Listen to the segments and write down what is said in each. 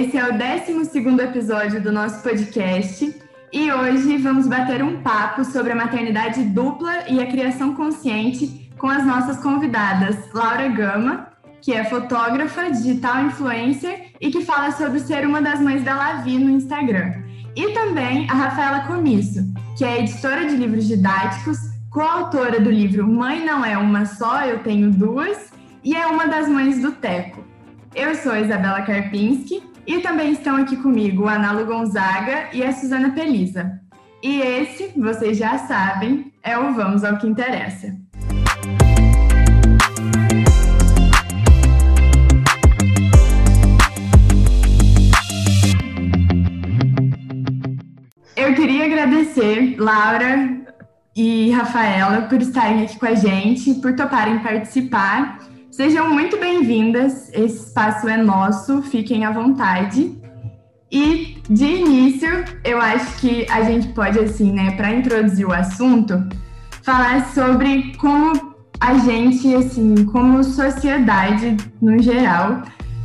esse é o 12 episódio do nosso podcast e hoje vamos bater um papo sobre a maternidade dupla e a criação consciente com as nossas convidadas, Laura Gama, que é fotógrafa, digital influencer e que fala sobre ser uma das mães da Lavi no Instagram. E também a Rafaela Comisso, que é editora de livros didáticos, coautora do livro Mãe Não É Uma Só, Eu Tenho Duas, e é uma das mães do Teco. Eu sou Isabela Karpinski e também estão aqui comigo a Analo Gonzaga e a Suzana Pelisa. E esse, vocês já sabem, é o Vamos ao que Interessa. Eu queria agradecer Laura e Rafaela por estarem aqui com a gente, por toparem participar Sejam muito bem-vindas, esse espaço é nosso, fiquem à vontade. E de início, eu acho que a gente pode, assim, né, para introduzir o assunto, falar sobre como a gente, assim, como sociedade no geral,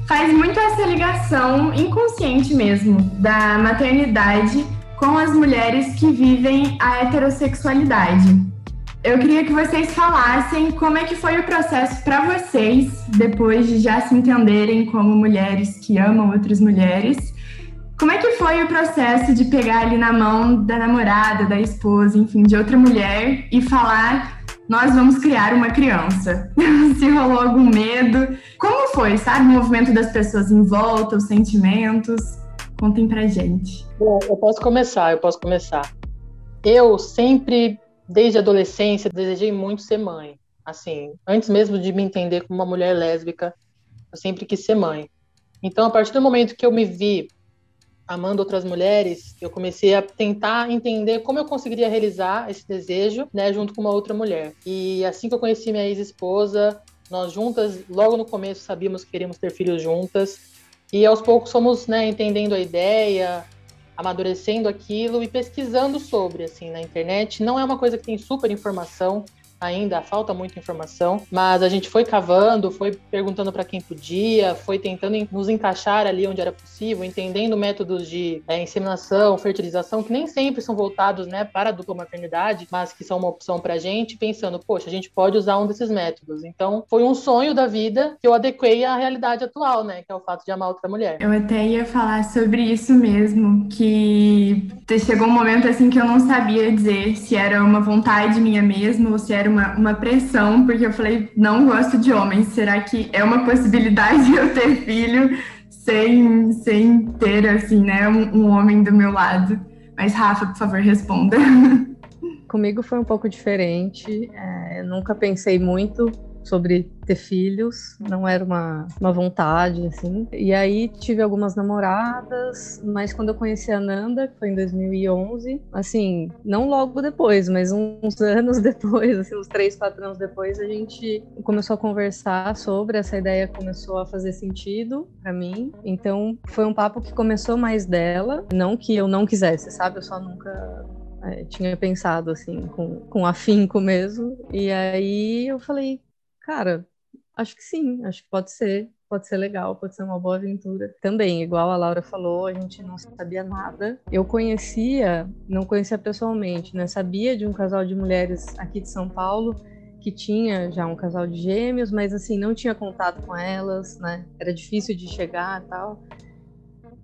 faz muito essa ligação inconsciente mesmo da maternidade com as mulheres que vivem a heterossexualidade. Eu queria que vocês falassem como é que foi o processo para vocês, depois de já se entenderem como mulheres que amam outras mulheres. Como é que foi o processo de pegar ali na mão da namorada, da esposa, enfim, de outra mulher e falar: nós vamos criar uma criança? se rolou algum medo? Como foi, sabe? O movimento das pessoas em volta, os sentimentos? Contem pra gente. Bom, eu posso começar, eu posso começar. Eu sempre desde a adolescência, desejei muito ser mãe. Assim, antes mesmo de me entender como uma mulher lésbica, eu sempre quis ser mãe. Então, a partir do momento que eu me vi amando outras mulheres, eu comecei a tentar entender como eu conseguiria realizar esse desejo, né, junto com uma outra mulher. E assim que eu conheci minha ex-esposa, nós juntas, logo no começo, sabíamos que queríamos ter filhos juntas. E aos poucos fomos, né, entendendo a ideia, amadurecendo aquilo e pesquisando sobre, assim, na internet. Não é uma coisa que tem super informação, ainda falta muita informação, mas a gente foi cavando, foi perguntando para quem podia, foi tentando nos encaixar ali onde era possível, entendendo métodos de é, inseminação, fertilização, que nem sempre são voltados né, para a dupla maternidade, mas que são uma opção para a gente, pensando, poxa, a gente pode usar um desses métodos. Então, foi um sonho da vida que eu adequei à realidade atual, né, que é o fato de amar outra mulher. Eu até ia falar sobre isso mesmo, que chegou um momento assim que eu não sabia dizer se era uma vontade minha mesmo ou se era uma, uma pressão, porque eu falei, não gosto de homens. Será que é uma possibilidade eu ter filho sem, sem ter, assim, né, um, um homem do meu lado? Mas, Rafa, por favor, responda. Comigo foi um pouco diferente. É, nunca pensei muito sobre ter filhos, não era uma, uma vontade, assim. E aí tive algumas namoradas, mas quando eu conheci a Nanda, que foi em 2011, assim, não logo depois, mas uns anos depois, assim, uns três, quatro anos depois, a gente começou a conversar sobre, essa ideia começou a fazer sentido para mim. Então, foi um papo que começou mais dela, não que eu não quisesse, sabe? Eu só nunca é, tinha pensado assim, com, com afinco mesmo. E aí eu falei, Cara, acho que sim, acho que pode ser. Pode ser legal, pode ser uma boa aventura. Também, igual a Laura falou, a gente não sabia nada. Eu conhecia, não conhecia pessoalmente, né? Sabia de um casal de mulheres aqui de São Paulo que tinha já um casal de gêmeos, mas assim, não tinha contato com elas, né? Era difícil de chegar e tal.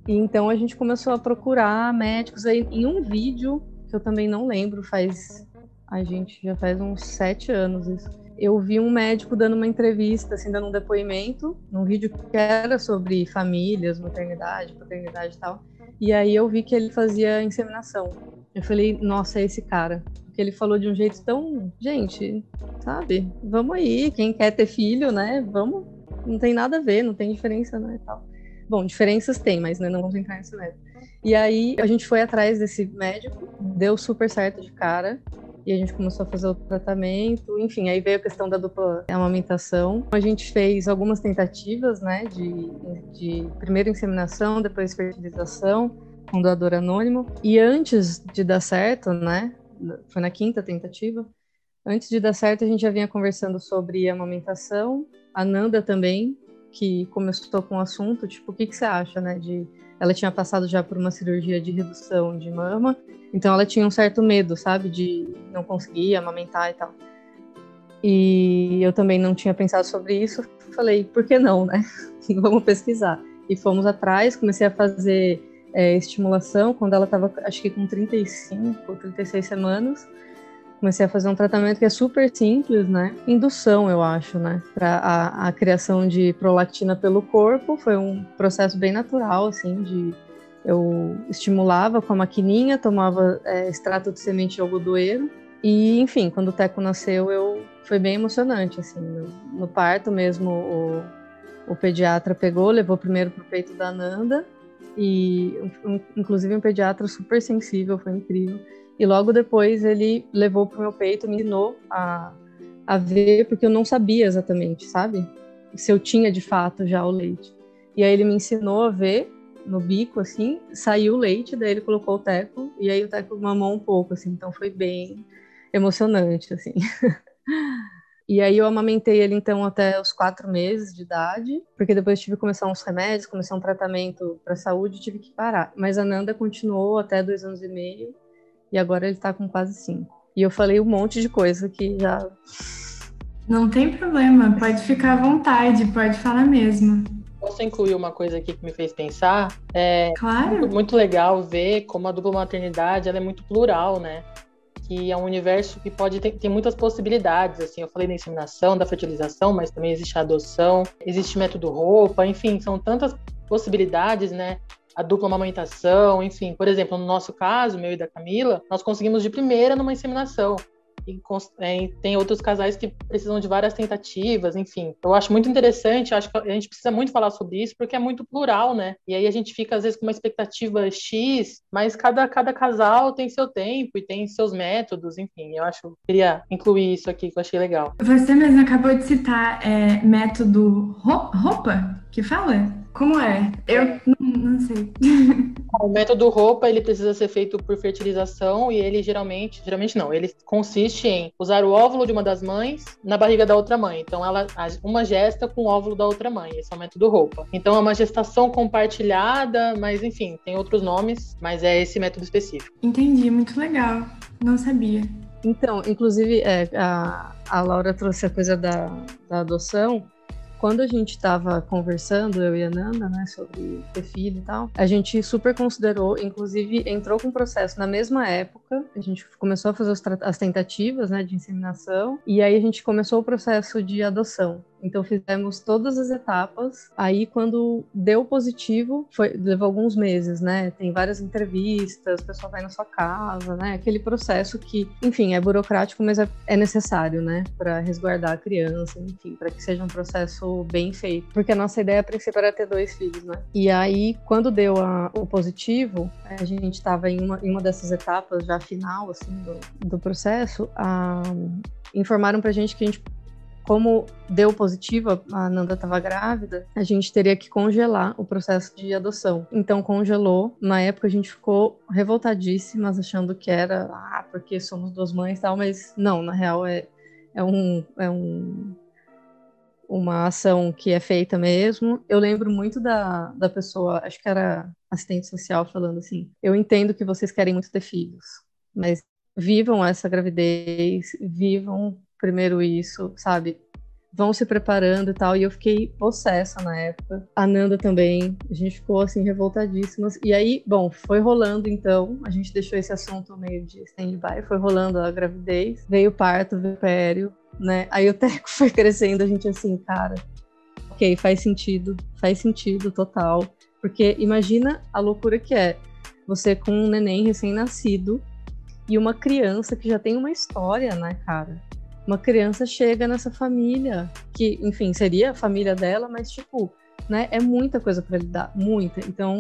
E então a gente começou a procurar médicos aí em um vídeo que eu também não lembro, faz a gente já faz uns sete anos isso eu vi um médico dando uma entrevista, assim, dando um depoimento, num vídeo que era sobre famílias, maternidade, paternidade e tal. E aí eu vi que ele fazia inseminação. Eu falei, nossa, é esse cara. Porque ele falou de um jeito tão. Gente, sabe? Vamos aí, quem quer ter filho, né? Vamos. Não tem nada a ver, não tem diferença, né? E tal. Bom, diferenças tem, mas né, não vamos entrar nesse método. E aí a gente foi atrás desse médico, deu super certo de cara e a gente começou a fazer o tratamento, enfim, aí veio a questão da dupla amamentação. A gente fez algumas tentativas, né, de, de primeiro inseminação, depois fertilização, com doador anônimo, e antes de dar certo, né, foi na quinta tentativa, antes de dar certo a gente já vinha conversando sobre amamentação, a Nanda também que começou com o assunto, tipo, o que, que você acha, né? De ela tinha passado já por uma cirurgia de redução de mama, então ela tinha um certo medo, sabe, de não conseguir amamentar e tal. E eu também não tinha pensado sobre isso. Falei, por que não, né? Vamos pesquisar. E fomos atrás, comecei a fazer é, estimulação quando ela estava, acho que com 35 ou 36 semanas. Comecei a fazer um tratamento que é super simples, né? Indução, eu acho, né? Para a, a, criação de prolactina pelo corpo. Foi um processo bem natural, assim, de eu estimulava com a maquininha, tomava é, extrato de semente de algodoeiro. E, enfim, quando o Teco nasceu, eu foi bem emocionante, assim. No, no parto mesmo, o, o pediatra pegou, levou primeiro para o peito da Nanda. E, um, inclusive, um pediatra super sensível, foi incrível. E logo depois ele levou para o meu peito, me ensinou a, a ver, porque eu não sabia exatamente, sabe? Se eu tinha de fato já o leite. E aí ele me ensinou a ver no bico, assim, saiu o leite, daí ele colocou o teco, e aí o teco mamou um pouco, assim, então foi bem emocionante, assim. E aí eu amamentei ele então até os quatro meses de idade, porque depois tive que começar uns remédios, começar um tratamento para saúde, tive que parar. Mas a Nanda continuou até dois anos e meio e agora ele tá com quase cinco. E eu falei um monte de coisa que já. Não tem problema, pode ficar à vontade, pode falar mesmo. Posso incluir uma coisa aqui que me fez pensar? É claro. muito, muito legal ver como a dupla maternidade ela é muito plural, né? Que é um universo que pode ter, ter muitas possibilidades. Assim, eu falei da inseminação, da fertilização, mas também existe a adoção, existe método roupa, enfim, são tantas possibilidades, né? a dupla amamentação, enfim. Por exemplo, no nosso caso, meu e da Camila, nós conseguimos de primeira numa inseminação. E é, tem outros casais que precisam de várias tentativas, enfim. Eu acho muito interessante, acho que a gente precisa muito falar sobre isso, porque é muito plural, né? E aí a gente fica, às vezes, com uma expectativa X, mas cada, cada casal tem seu tempo e tem seus métodos, enfim. Eu acho, queria incluir isso aqui, que eu achei legal. Você mesmo acabou de citar é, método roupa, que fala? Como é? Eu não, não sei. O método roupa ele precisa ser feito por fertilização e ele geralmente, geralmente não, ele consiste em usar o óvulo de uma das mães na barriga da outra mãe. Então ela uma gesta com o óvulo da outra mãe. Esse é o método roupa. Então é uma gestação compartilhada, mas enfim, tem outros nomes, mas é esse método específico. Entendi, muito legal. Não sabia. Então, inclusive, é, a, a Laura trouxe a coisa da, da adoção quando a gente estava conversando, eu e a Nanda, né, sobre ter filho e tal, a gente super considerou, inclusive entrou com o processo na mesma época, a gente começou a fazer as tentativas, né, de inseminação, e aí a gente começou o processo de adoção. Então fizemos todas as etapas. Aí quando deu positivo, foi levou alguns meses, né? Tem várias entrevistas, o pessoal vai na sua casa, né? Aquele processo que, enfim, é burocrático, mas é, é necessário, né? Para resguardar a criança, enfim, para que seja um processo bem feito. Porque a nossa ideia a princípio era ter dois filhos, né? E aí quando deu a, o positivo, a gente estava em uma, em uma dessas etapas já final, assim, do, do processo, a, informaram pra gente que a gente como deu positivo, a Nanda estava grávida, a gente teria que congelar o processo de adoção. Então congelou. Na época a gente ficou revoltadíssimas, achando que era ah, porque somos duas mães e tal, mas não, na real é, é um. É um uma ação que é feita mesmo. Eu lembro muito da, da pessoa, acho que era assistente social, falando assim: Eu entendo que vocês querem muito ter filhos, mas vivam essa gravidez, vivam primeiro isso, sabe? Vão se preparando e tal. E eu fiquei possessa na época. A Nanda também. A gente ficou assim, revoltadíssimas. E aí, bom, foi rolando então. A gente deixou esse assunto meio de stand-by. Foi rolando a gravidez. Veio o parto, veio o pério, né? Aí o teco foi crescendo. A gente assim, cara, ok, faz sentido. Faz sentido total. Porque imagina a loucura que é você com um neném recém-nascido e uma criança que já tem uma história, né, cara? Uma criança chega nessa família, que, enfim, seria a família dela, mas, tipo, né, é muita coisa para lidar, muita. Então,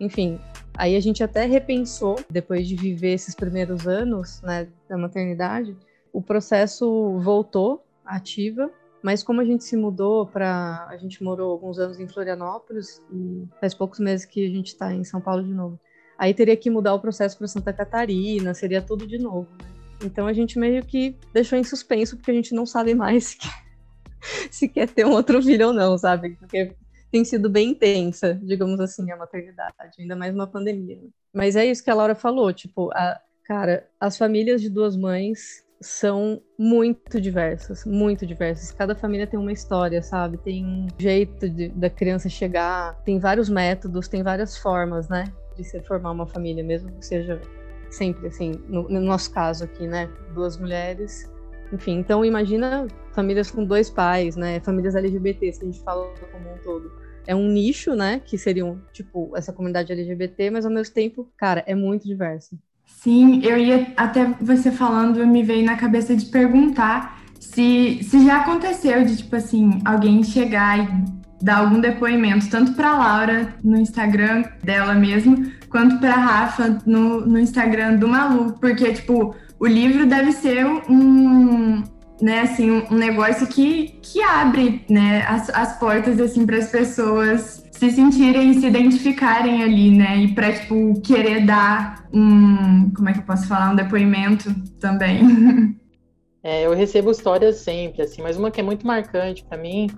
enfim, aí a gente até repensou, depois de viver esses primeiros anos, né, da maternidade, o processo voltou ativa, mas como a gente se mudou para, a gente morou alguns anos em Florianópolis e faz poucos meses que a gente está em São Paulo de novo. Aí teria que mudar o processo para Santa Catarina, seria tudo de novo, né? Então a gente meio que deixou em suspenso, porque a gente não sabe mais se quer ter um outro filho ou não, sabe? Porque tem sido bem intensa, digamos assim, a maternidade, ainda mais uma pandemia. Mas é isso que a Laura falou, tipo, a, cara, as famílias de duas mães são muito diversas, muito diversas. Cada família tem uma história, sabe? Tem um jeito de, da criança chegar, tem vários métodos, tem várias formas, né? De se formar uma família, mesmo que seja sempre assim, no, no nosso caso aqui, né? Duas mulheres. Enfim, então imagina famílias com dois pais, né? Famílias LGBTs, que a gente fala como um todo. É um nicho, né? Que seriam, tipo, essa comunidade LGBT, mas ao mesmo tempo, cara, é muito diverso. Sim, eu ia até você falando, me veio na cabeça de perguntar se, se já aconteceu de, tipo assim, alguém chegar e dar algum depoimento, tanto para Laura no Instagram dela mesmo, quanto para Rafa no, no Instagram do Malu, porque, tipo, o livro deve ser um, né, assim, um, negócio que, que abre, né, as, as portas, assim, para as pessoas se sentirem, se identificarem ali, né? E para tipo querer dar um, como é que eu posso falar, um depoimento também. É, eu recebo histórias sempre, assim, mas uma que é muito marcante para mim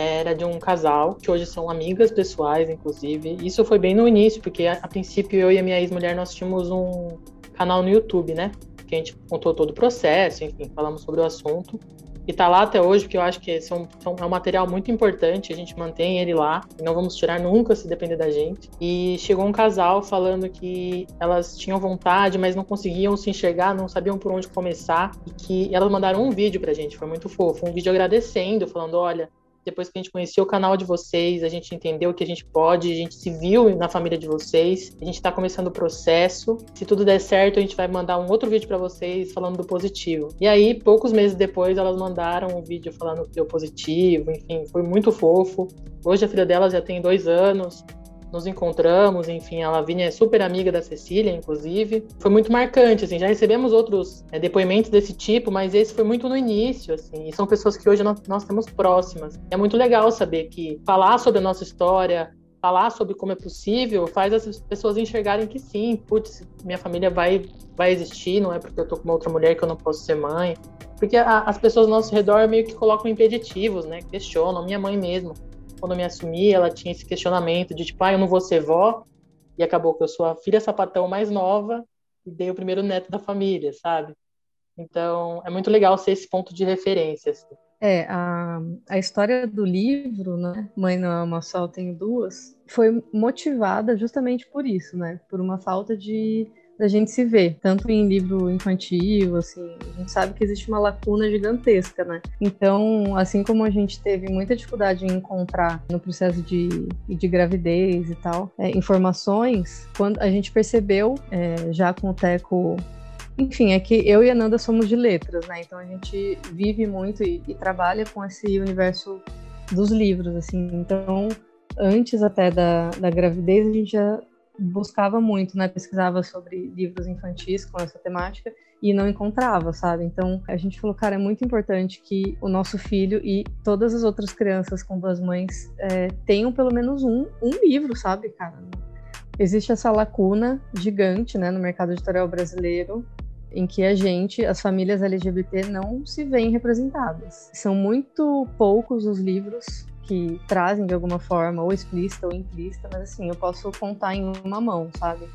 era de um casal que hoje são amigas pessoais, inclusive. Isso foi bem no início, porque a, a princípio eu e a minha ex-mulher nós tínhamos um canal no YouTube, né? Que a gente contou todo o processo, enfim, falamos sobre o assunto e tá lá até hoje, porque eu acho que esse é um, é um material muito importante, a gente mantém ele lá, não vamos tirar nunca se depender da gente. E chegou um casal falando que elas tinham vontade, mas não conseguiam se enxergar, não sabiam por onde começar, e que elas mandaram um vídeo pra gente, foi muito fofo, um vídeo agradecendo, falando, olha, depois que a gente conheceu o canal de vocês, a gente entendeu que a gente pode, a gente se viu na família de vocês, a gente está começando o processo. Se tudo der certo, a gente vai mandar um outro vídeo para vocês falando do positivo. E aí, poucos meses depois, elas mandaram um vídeo falando que deu positivo, enfim, foi muito fofo. Hoje a filha delas já tem dois anos, nos encontramos, enfim, a Lavínia é super amiga da Cecília, inclusive. Foi muito marcante, assim, já recebemos outros é, depoimentos desse tipo, mas esse foi muito no início, assim, e são pessoas que hoje nós, nós temos próximas. É muito legal saber que falar sobre a nossa história, falar sobre como é possível, faz as pessoas enxergarem que sim, putz, minha família vai, vai existir, não é porque eu tô com uma outra mulher que eu não posso ser mãe. Porque a, as pessoas ao nosso redor meio que colocam impeditivos, né? Questionam, minha mãe mesmo quando eu me assumi, ela tinha esse questionamento de tipo, ah, eu não vou ser vó, e acabou que eu sou a filha sapatão mais nova e dei o primeiro neto da família, sabe? Então, é muito legal ser esse ponto de referência. Assim. É, a, a história do livro, né, Mãe Não é uma só, tenho duas, foi motivada justamente por isso, né? Por uma falta de da gente se ver, tanto em livro infantil, assim, a gente sabe que existe uma lacuna gigantesca, né? Então, assim como a gente teve muita dificuldade em encontrar no processo de, de gravidez e tal, é, informações, quando a gente percebeu, é, já com o Teco enfim, é que eu e a Nanda somos de letras, né? Então a gente vive muito e, e, trabalha com esse universo dos livros, assim. Então, antes até da, da gravidez, a gente já buscava muito, né? Pesquisava sobre livros infantis com essa temática e não encontrava, sabe? Então a gente falou, cara, é muito importante que o nosso filho e todas as outras crianças com duas mães é, tenham pelo menos um, um livro, sabe, cara? Existe essa lacuna gigante, né, no mercado editorial brasileiro, em que a gente, as famílias LGBT, não se veem representadas. São muito poucos os livros que trazem de alguma forma, ou explícita ou implícita, mas assim, eu posso contar em uma mão, sabe?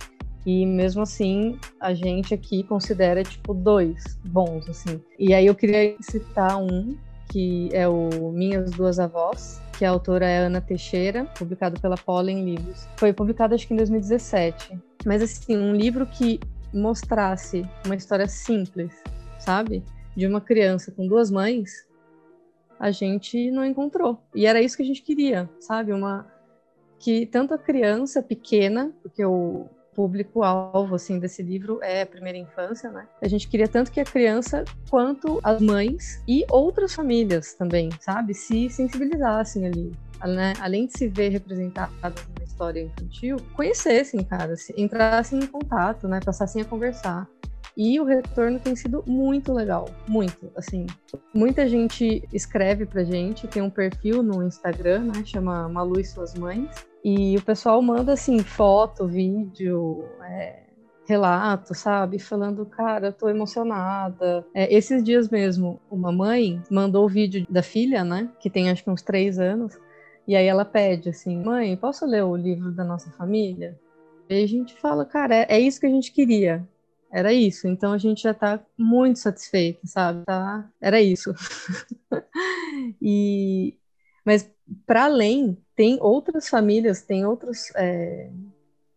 E mesmo assim, a gente aqui considera tipo dois bons, assim. E aí eu queria citar um que é o Minhas Duas Avós, que a autora é Ana Teixeira, publicado pela Pollen Livros. Foi publicado acho que em 2017. Mas assim, um livro que mostrasse uma história simples, sabe? De uma criança com duas mães a gente não encontrou. E era isso que a gente queria, sabe? Uma que tanto a criança pequena, porque o público alvo assim desse livro é a primeira infância, né? A gente queria tanto que a criança quanto as mães e outras famílias também, sabe, se sensibilizassem ali. Né? Além de se ver representadas na história infantil, conhecessem, cara, entrassem em contato, né? Passassem a conversar. E o retorno tem sido muito legal, muito, assim. Muita gente escreve pra gente, tem um perfil no Instagram, né, chama Malu e Suas Mães, e o pessoal manda, assim, foto, vídeo, é, relato, sabe? Falando, cara, eu tô emocionada. É, esses dias mesmo, uma mãe mandou o vídeo da filha, né? Que tem acho que uns três anos. E aí ela pede assim, mãe, posso ler o livro da nossa família? E a gente fala, cara, é, é isso que a gente queria. Era isso. Então a gente já tá muito satisfeito, sabe? Tá? Era isso. e mas para além tem outras famílias, tem outros é,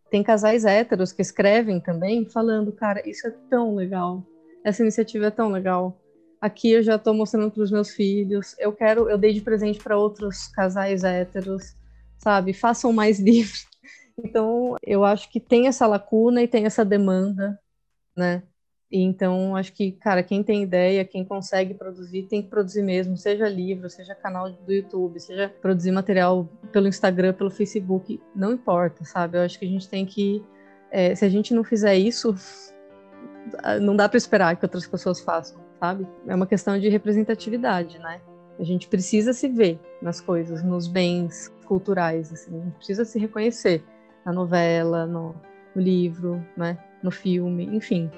tem casais héteros que escrevem também falando, cara, isso é tão legal. Essa iniciativa é tão legal. Aqui eu já estou mostrando para os meus filhos. Eu quero, eu dei de presente para outros casais héteros, sabe? Façam mais livros. Então, eu acho que tem essa lacuna e tem essa demanda, né? E então, acho que, cara, quem tem ideia, quem consegue produzir, tem que produzir mesmo, seja livro, seja canal do YouTube, seja produzir material pelo Instagram, pelo Facebook, não importa, sabe? Eu acho que a gente tem que, é, se a gente não fizer isso, não dá para esperar que outras pessoas façam, sabe? É uma questão de representatividade, né? A gente precisa se ver nas coisas, nos bens culturais, assim, a gente precisa se reconhecer na novela, no, no livro, né? No filme, enfim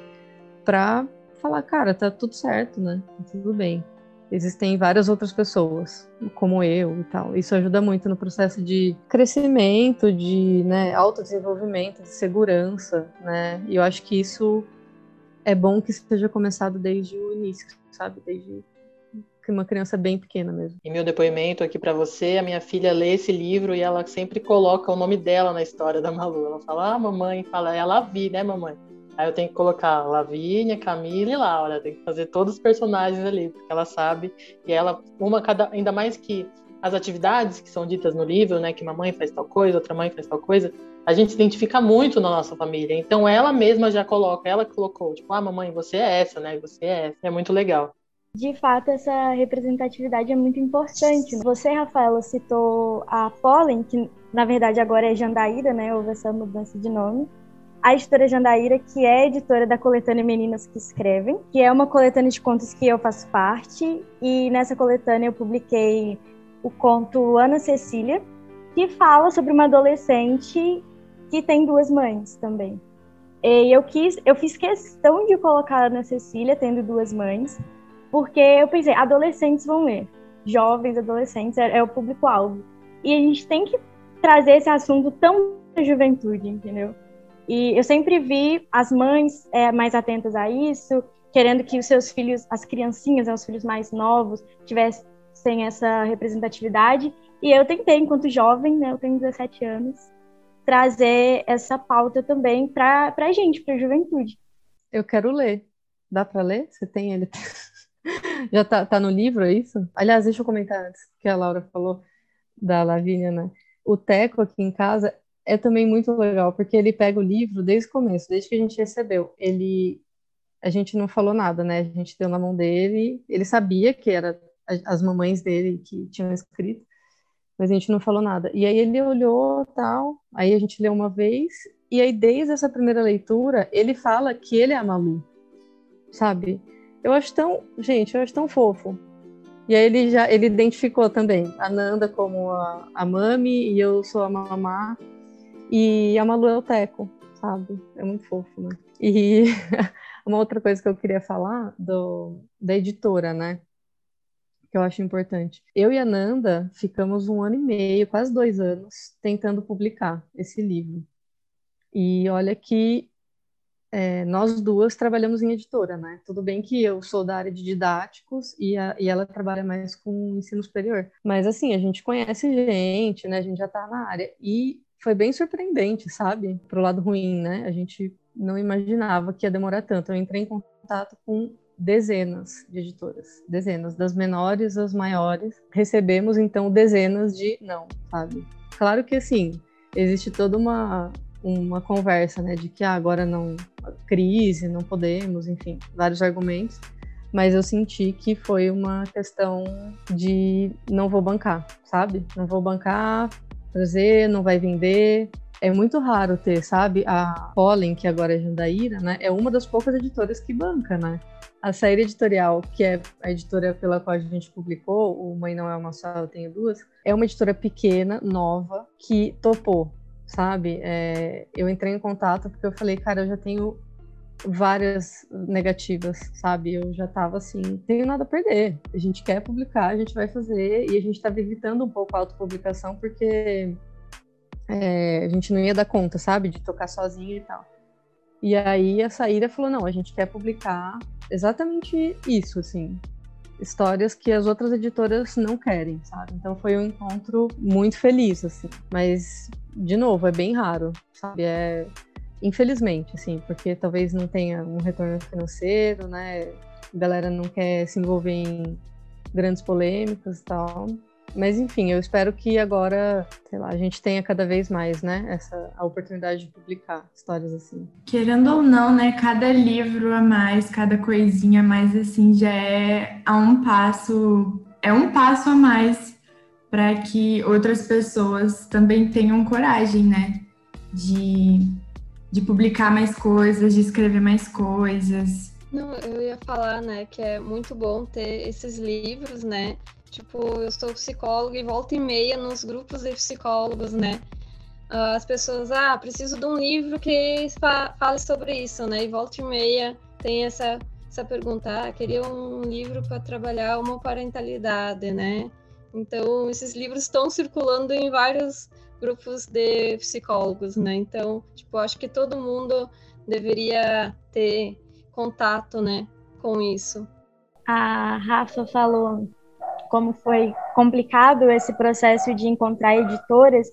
para falar, cara, tá tudo certo, né? Tá tudo bem. Existem várias outras pessoas, como eu e tal. Isso ajuda muito no processo de crescimento, de né, autodesenvolvimento, de segurança, né? E eu acho que isso é bom que seja começado desde o início, sabe? Desde uma criança bem pequena mesmo. Em meu depoimento aqui para você, a minha filha lê esse livro e ela sempre coloca o nome dela na história da Malu. Ela fala, ah, mamãe, fala, ela vi, né, mamãe? Aí eu tenho que colocar Lavínia, Camila e Laura. Tem que fazer todos os personagens ali, porque ela sabe. E ela, uma cada. Ainda mais que as atividades que são ditas no livro, né? Que mamãe faz tal coisa, outra mãe faz tal coisa, a gente se identifica muito na nossa família. Então ela mesma já coloca, ela colocou, tipo, ah, mamãe, você é essa, né? Você é essa. É muito legal. De fato, essa representatividade é muito importante. Você, Rafaela, citou a Pollen, que na verdade agora é Jandaíra, né? Houve essa mudança de nome a editora Jandaíra, que é editora da coletânea Meninas que Escrevem, que é uma coletânea de contos que eu faço parte, e nessa coletânea eu publiquei o conto Ana Cecília, que fala sobre uma adolescente que tem duas mães também. E eu quis, eu fiz questão de colocar a Ana Cecília tendo duas mães, porque eu pensei, adolescentes vão ler, jovens, adolescentes, é, é o público-alvo. E a gente tem que trazer esse assunto tão da juventude, entendeu? E eu sempre vi as mães é, mais atentas a isso, querendo que os seus filhos, as criancinhas, né, os filhos mais novos, tivessem essa representatividade. E eu tentei, enquanto jovem, né, eu tenho 17 anos, trazer essa pauta também para a gente, para a juventude. Eu quero ler. Dá para ler? Você tem ele? Já tá, tá no livro, é isso? Aliás, deixa eu comentar antes, que a Laura falou da Lavínia, né? O Teco aqui em casa é também muito legal, porque ele pega o livro desde o começo, desde que a gente recebeu. Ele a gente não falou nada, né? A gente deu na mão dele, ele sabia que era as mamães dele que tinham escrito, mas a gente não falou nada. E aí ele olhou, tal, aí a gente leu uma vez, e aí desde essa primeira leitura, ele fala que ele é a Malu. Sabe? Eu acho tão, gente, eu acho tão fofo. E aí ele já ele identificou também a Nanda como a, a mami e eu sou a mamá. E a Malu é o Teco, sabe? É muito fofo, né? E uma outra coisa que eu queria falar do, da editora, né? Que eu acho importante. Eu e a Nanda ficamos um ano e meio, quase dois anos, tentando publicar esse livro. E olha que é, nós duas trabalhamos em editora, né? Tudo bem que eu sou da área de didáticos e, a, e ela trabalha mais com ensino superior. Mas assim, a gente conhece gente, né? A gente já tá na área. E foi bem surpreendente, sabe? Pro lado ruim, né? A gente não imaginava que ia demorar tanto. Eu entrei em contato com dezenas de editoras, dezenas, das menores às maiores. Recebemos então dezenas de não, sabe? Claro que assim, existe toda uma uma conversa, né, de que ah, agora não crise, não podemos, enfim, vários argumentos. Mas eu senti que foi uma questão de não vou bancar, sabe? Não vou bancar trazer, não vai vender. É muito raro ter, sabe? A Pollen, que agora é Jandaíra, né? É uma das poucas editoras que banca, né? A Saíra Editorial, que é a editora pela qual a gente publicou, o Mãe Não É Uma Só, Eu Tenho Duas, é uma editora pequena, nova, que topou, sabe? É, eu entrei em contato porque eu falei, cara, eu já tenho várias negativas, sabe? Eu já tava assim, tenho nada a perder. A gente quer publicar, a gente vai fazer, e a gente estava evitando um pouco a autopublicação porque é, a gente não ia dar conta, sabe? De tocar sozinho e tal. E aí a Saíra falou: não, a gente quer publicar exatamente isso, assim. Histórias que as outras editoras não querem, sabe? Então foi um encontro muito feliz, assim. Mas, de novo, é bem raro, sabe? É Infelizmente, assim, porque talvez não tenha um retorno financeiro, né? A galera não quer se envolver em grandes polêmicas e tal. Mas enfim, eu espero que agora, sei lá, a gente tenha cada vez mais, né, essa a oportunidade de publicar histórias assim. Querendo ou não, né, cada livro a mais, cada coisinha a mais assim já é a um passo, é um passo a mais para que outras pessoas também tenham coragem, né, de de publicar mais coisas, de escrever mais coisas. Não, eu ia falar, né, que é muito bom ter esses livros, né? Tipo, eu sou psicóloga e volta e meia nos grupos de psicólogos, né? Ah, as pessoas, ah, preciso de um livro que fale sobre isso, né? E volta e meia tem essa, essa pergunta, ah, queria um livro para trabalhar uma parentalidade, né? Então, esses livros estão circulando em vários grupos de psicólogos, né? Então, tipo, acho que todo mundo deveria ter contato, né, com isso. A Rafa falou como foi complicado esse processo de encontrar editoras,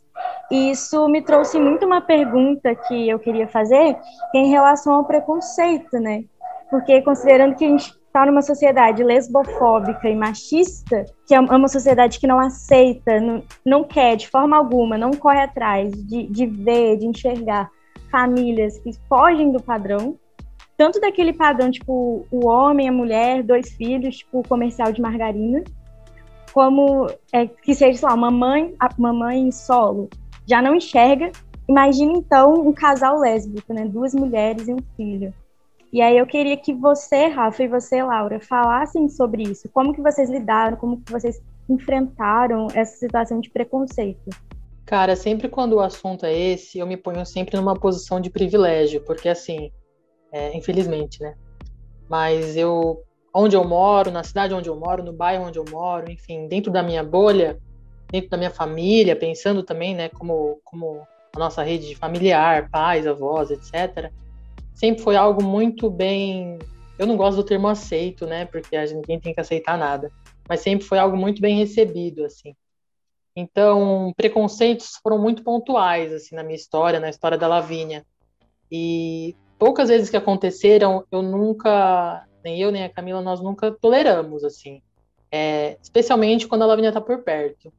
e isso me trouxe muito uma pergunta que eu queria fazer, que é em relação ao preconceito, né? Porque considerando que a gente está numa sociedade lesbofóbica e machista, que é uma sociedade que não aceita, não, não quer de forma alguma, não corre atrás de, de ver, de enxergar famílias que fogem do padrão, tanto daquele padrão, tipo, o homem, a mulher, dois filhos, tipo, comercial de margarina, como é, que seja, sei lá, uma mãe, uma mãe solo, já não enxerga. Imagina, então, um casal lésbico, né? Duas mulheres e um filho. E aí eu queria que você, Rafa, e você, Laura, falassem sobre isso. Como que vocês lidaram, como que vocês enfrentaram essa situação de preconceito? Cara, sempre quando o assunto é esse, eu me ponho sempre numa posição de privilégio, porque assim, é, infelizmente, né? Mas eu, onde eu moro, na cidade onde eu moro, no bairro onde eu moro, enfim, dentro da minha bolha, dentro da minha família, pensando também, né, como, como a nossa rede familiar, pais, avós, etc sempre foi algo muito bem. Eu não gosto do termo aceito, né? Porque a gente, ninguém tem que aceitar nada. Mas sempre foi algo muito bem recebido, assim. Então, preconceitos foram muito pontuais, assim, na minha história, na história da Lavínia. E poucas vezes que aconteceram, eu nunca, nem eu nem a Camila, nós nunca toleramos, assim. É, especialmente quando a Lavínia está por perto.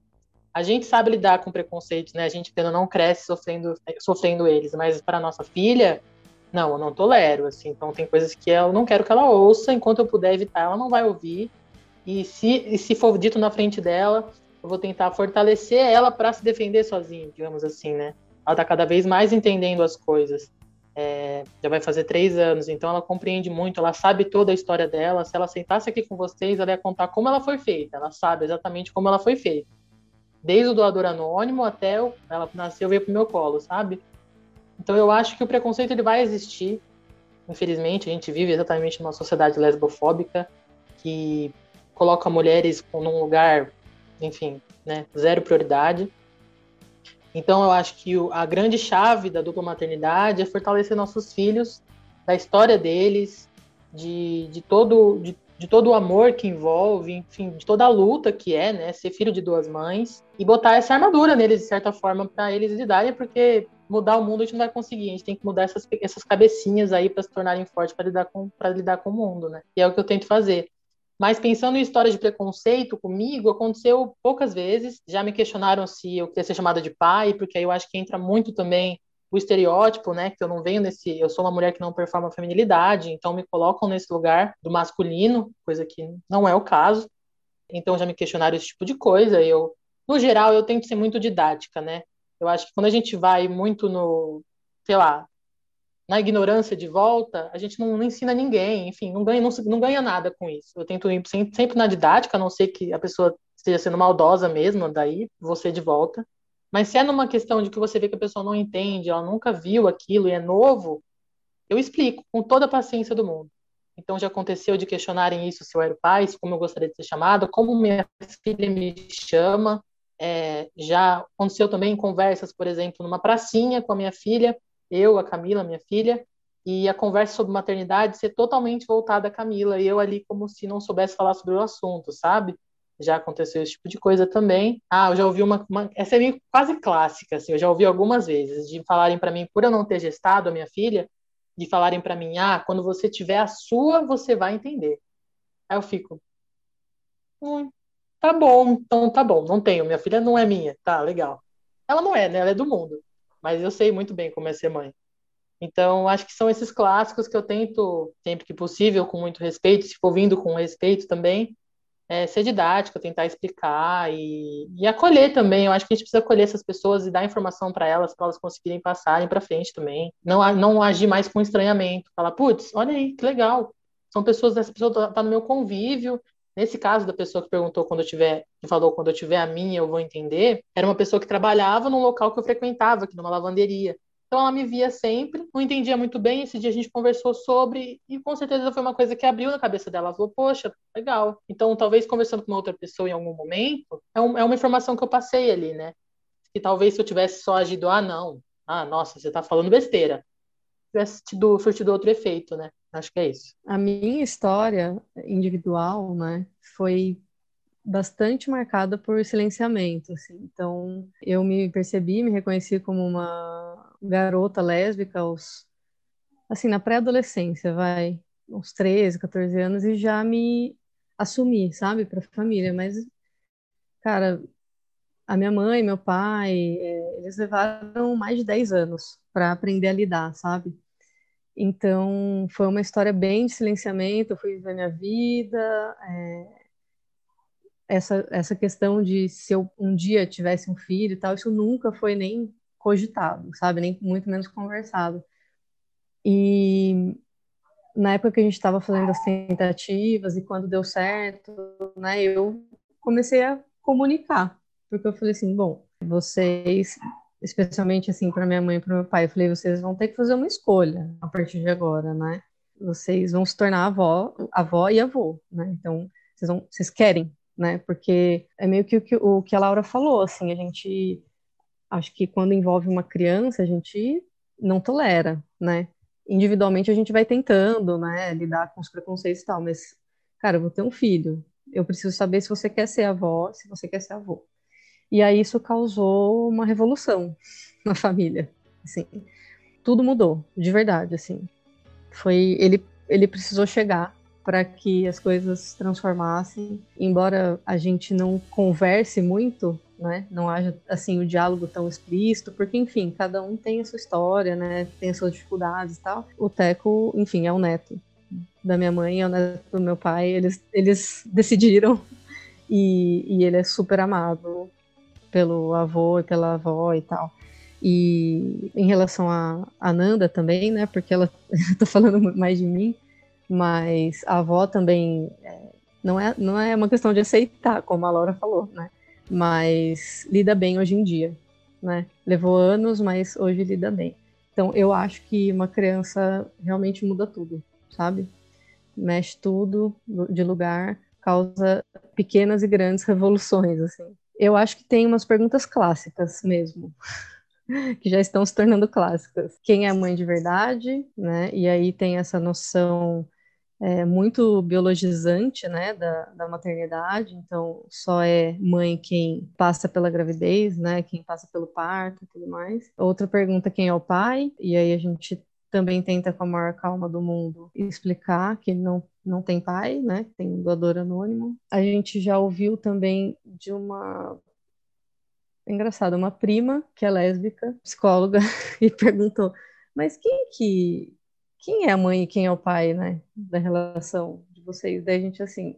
A gente sabe lidar com preconceitos, né? A gente ainda não cresce sofrendo, sofrendo eles, mas para nossa filha, não, eu não tolero, assim. Então tem coisas que eu não quero que ela ouça, enquanto eu puder evitar, ela não vai ouvir. E se, e se for dito na frente dela, eu vou tentar fortalecer ela para se defender sozinha, digamos assim, né? Ela está cada vez mais entendendo as coisas. É, já vai fazer três anos, então ela compreende muito, ela sabe toda a história dela. Se ela sentasse aqui com vocês, ela ia contar como ela foi feita. Ela sabe exatamente como ela foi feita. Desde o doador anônimo até ela nasceu e veio pro meu colo, sabe? Então eu acho que o preconceito ele vai existir. Infelizmente, a gente vive exatamente numa sociedade lesbofóbica que coloca mulheres num lugar, enfim, né, zero prioridade. Então eu acho que a grande chave da dupla maternidade é fortalecer nossos filhos, da história deles, de, de todo de, de todo o amor que envolve, enfim, de toda a luta que é, né, ser filho de duas mães e botar essa armadura neles de certa forma para eles lidarem, porque mudar o mundo a gente não vai conseguir, a gente tem que mudar essas, essas cabecinhas aí para se tornarem fortes para lidar para lidar com o mundo, né? E é o que eu tento fazer. Mas pensando em história de preconceito comigo, aconteceu poucas vezes. Já me questionaram se eu queria ser chamada de pai, porque aí eu acho que entra muito também o estereótipo, né? Que eu não venho nesse. Eu sou uma mulher que não performa a feminilidade, então me colocam nesse lugar do masculino, coisa que não é o caso. Então já me questionaram esse tipo de coisa. Eu, no geral, eu tento ser muito didática, né? Eu acho que quando a gente vai muito no, sei lá, na ignorância de volta, a gente não, não ensina ninguém, enfim, não ganha, não, não, ganha nada com isso. Eu tento ir sempre, na didática, a não ser que a pessoa esteja sendo maldosa mesmo, daí você de volta. Mas se é numa questão de que você vê que a pessoa não entende, ela nunca viu aquilo e é novo, Eu explico com toda a paciência do mundo. Então já aconteceu de questionarem isso se eu era o pai, como eu gostaria de ser chamada, como minha filha me chama. É, já aconteceu também em conversas, por exemplo, numa pracinha com a minha filha, eu, a Camila, minha filha, e a conversa sobre maternidade ser totalmente voltada à Camila, e eu ali como se não soubesse falar sobre o assunto, sabe? Já aconteceu esse tipo de coisa também. Ah, eu já ouvi uma, uma essa é meio quase clássica, assim, eu já ouvi algumas vezes de falarem para mim por eu não ter gestado a minha filha, de falarem para mim, ah, quando você tiver a sua, você vai entender. Aí eu fico, hum, tá bom, então tá bom, não tenho, minha filha não é minha, tá, legal. Ela não é, né? Ela é do mundo, mas eu sei muito bem como é ser mãe. Então, acho que são esses clássicos que eu tento, sempre que possível, com muito respeito, se for vindo com respeito também, é, ser didático, tentar explicar e, e, acolher também. Eu acho que a gente precisa acolher essas pessoas e dar informação para elas, para elas conseguirem passarem para frente também. Não, não agir mais com estranhamento. Falar, putz, olha aí, que legal. São pessoas, essa pessoa está tá no meu convívio. Nesse caso da pessoa que perguntou quando eu tiver, que falou quando eu tiver a minha, eu vou entender, era uma pessoa que trabalhava num local que eu frequentava, aqui numa lavanderia. Então ela me via sempre, não entendia muito bem. Esse dia a gente conversou sobre e com certeza foi uma coisa que abriu na cabeça dela. Ela falou: Poxa, legal. Então talvez conversando com uma outra pessoa em algum momento, é, um, é uma informação que eu passei ali, né? Que talvez se eu tivesse só agido, ah, não, ah, nossa, você tá falando besteira, tivesse tido, surtido outro efeito, né? Acho que é isso. A minha história individual, né, foi bastante marcada por silenciamento, assim. Então, eu me percebi, me reconheci como uma garota lésbica aos assim, na pré-adolescência, vai, uns 13, 14 anos e já me assumi, sabe, para a família, mas cara, a minha mãe, meu pai, é, eles levaram mais de 10 anos para aprender a lidar, sabe? Então, foi uma história bem de silenciamento, eu fui viver minha vida, é, essa, essa questão de se eu um dia tivesse um filho e tal, isso nunca foi nem cogitado, sabe? Nem muito menos conversado. E na época que a gente estava fazendo as tentativas e quando deu certo, né, eu comecei a comunicar, porque eu falei assim, bom, vocês, especialmente assim para minha mãe e para meu pai, eu falei, vocês vão ter que fazer uma escolha a partir de agora, né? Vocês vão se tornar avó, avó e avô, né? Então, vocês, vão, vocês querem né? Porque é meio que o, que o que a Laura falou, assim, a gente acho que quando envolve uma criança, a gente não tolera, né? Individualmente a gente vai tentando, né, lidar com os preconceitos e tal, mas cara, eu vou ter um filho, eu preciso saber se você quer ser avó, se você quer ser avô. E aí isso causou uma revolução na família, assim. Tudo mudou, de verdade, assim. Foi ele ele precisou chegar para que as coisas se transformassem. Embora a gente não converse muito, né? Não haja assim o diálogo tão explícito, porque enfim, cada um tem a sua história, né? Tem as suas dificuldades e tal. O Teco, enfim, é o neto da minha mãe, é o neto do meu pai. Eles eles decidiram e, e ele é super amado pelo avô e pela avó e tal. E em relação a, a Nanda também, né? Porque ela tá falando mais de mim mas a avó também é, não, é, não é uma questão de aceitar, como a Laura falou, né? Mas lida bem hoje em dia, né? Levou anos, mas hoje lida bem. Então eu acho que uma criança realmente muda tudo, sabe? Mexe tudo de lugar, causa pequenas e grandes revoluções, assim. Eu acho que tem umas perguntas clássicas mesmo. que já estão se tornando clássicas. Quem é mãe de verdade, né? E aí tem essa noção é, muito biologizante, né, da, da maternidade, então só é mãe quem passa pela gravidez, né, quem passa pelo parto e tudo mais. Outra pergunta, quem é o pai? E aí a gente também tenta, com a maior calma do mundo, explicar que não, não tem pai, né, tem doador anônimo. A gente já ouviu também de uma engraçado, uma prima que é lésbica, psicóloga, e perguntou: mas quem que quem é a mãe e quem é o pai, né? Da relação de vocês. Daí a gente assim,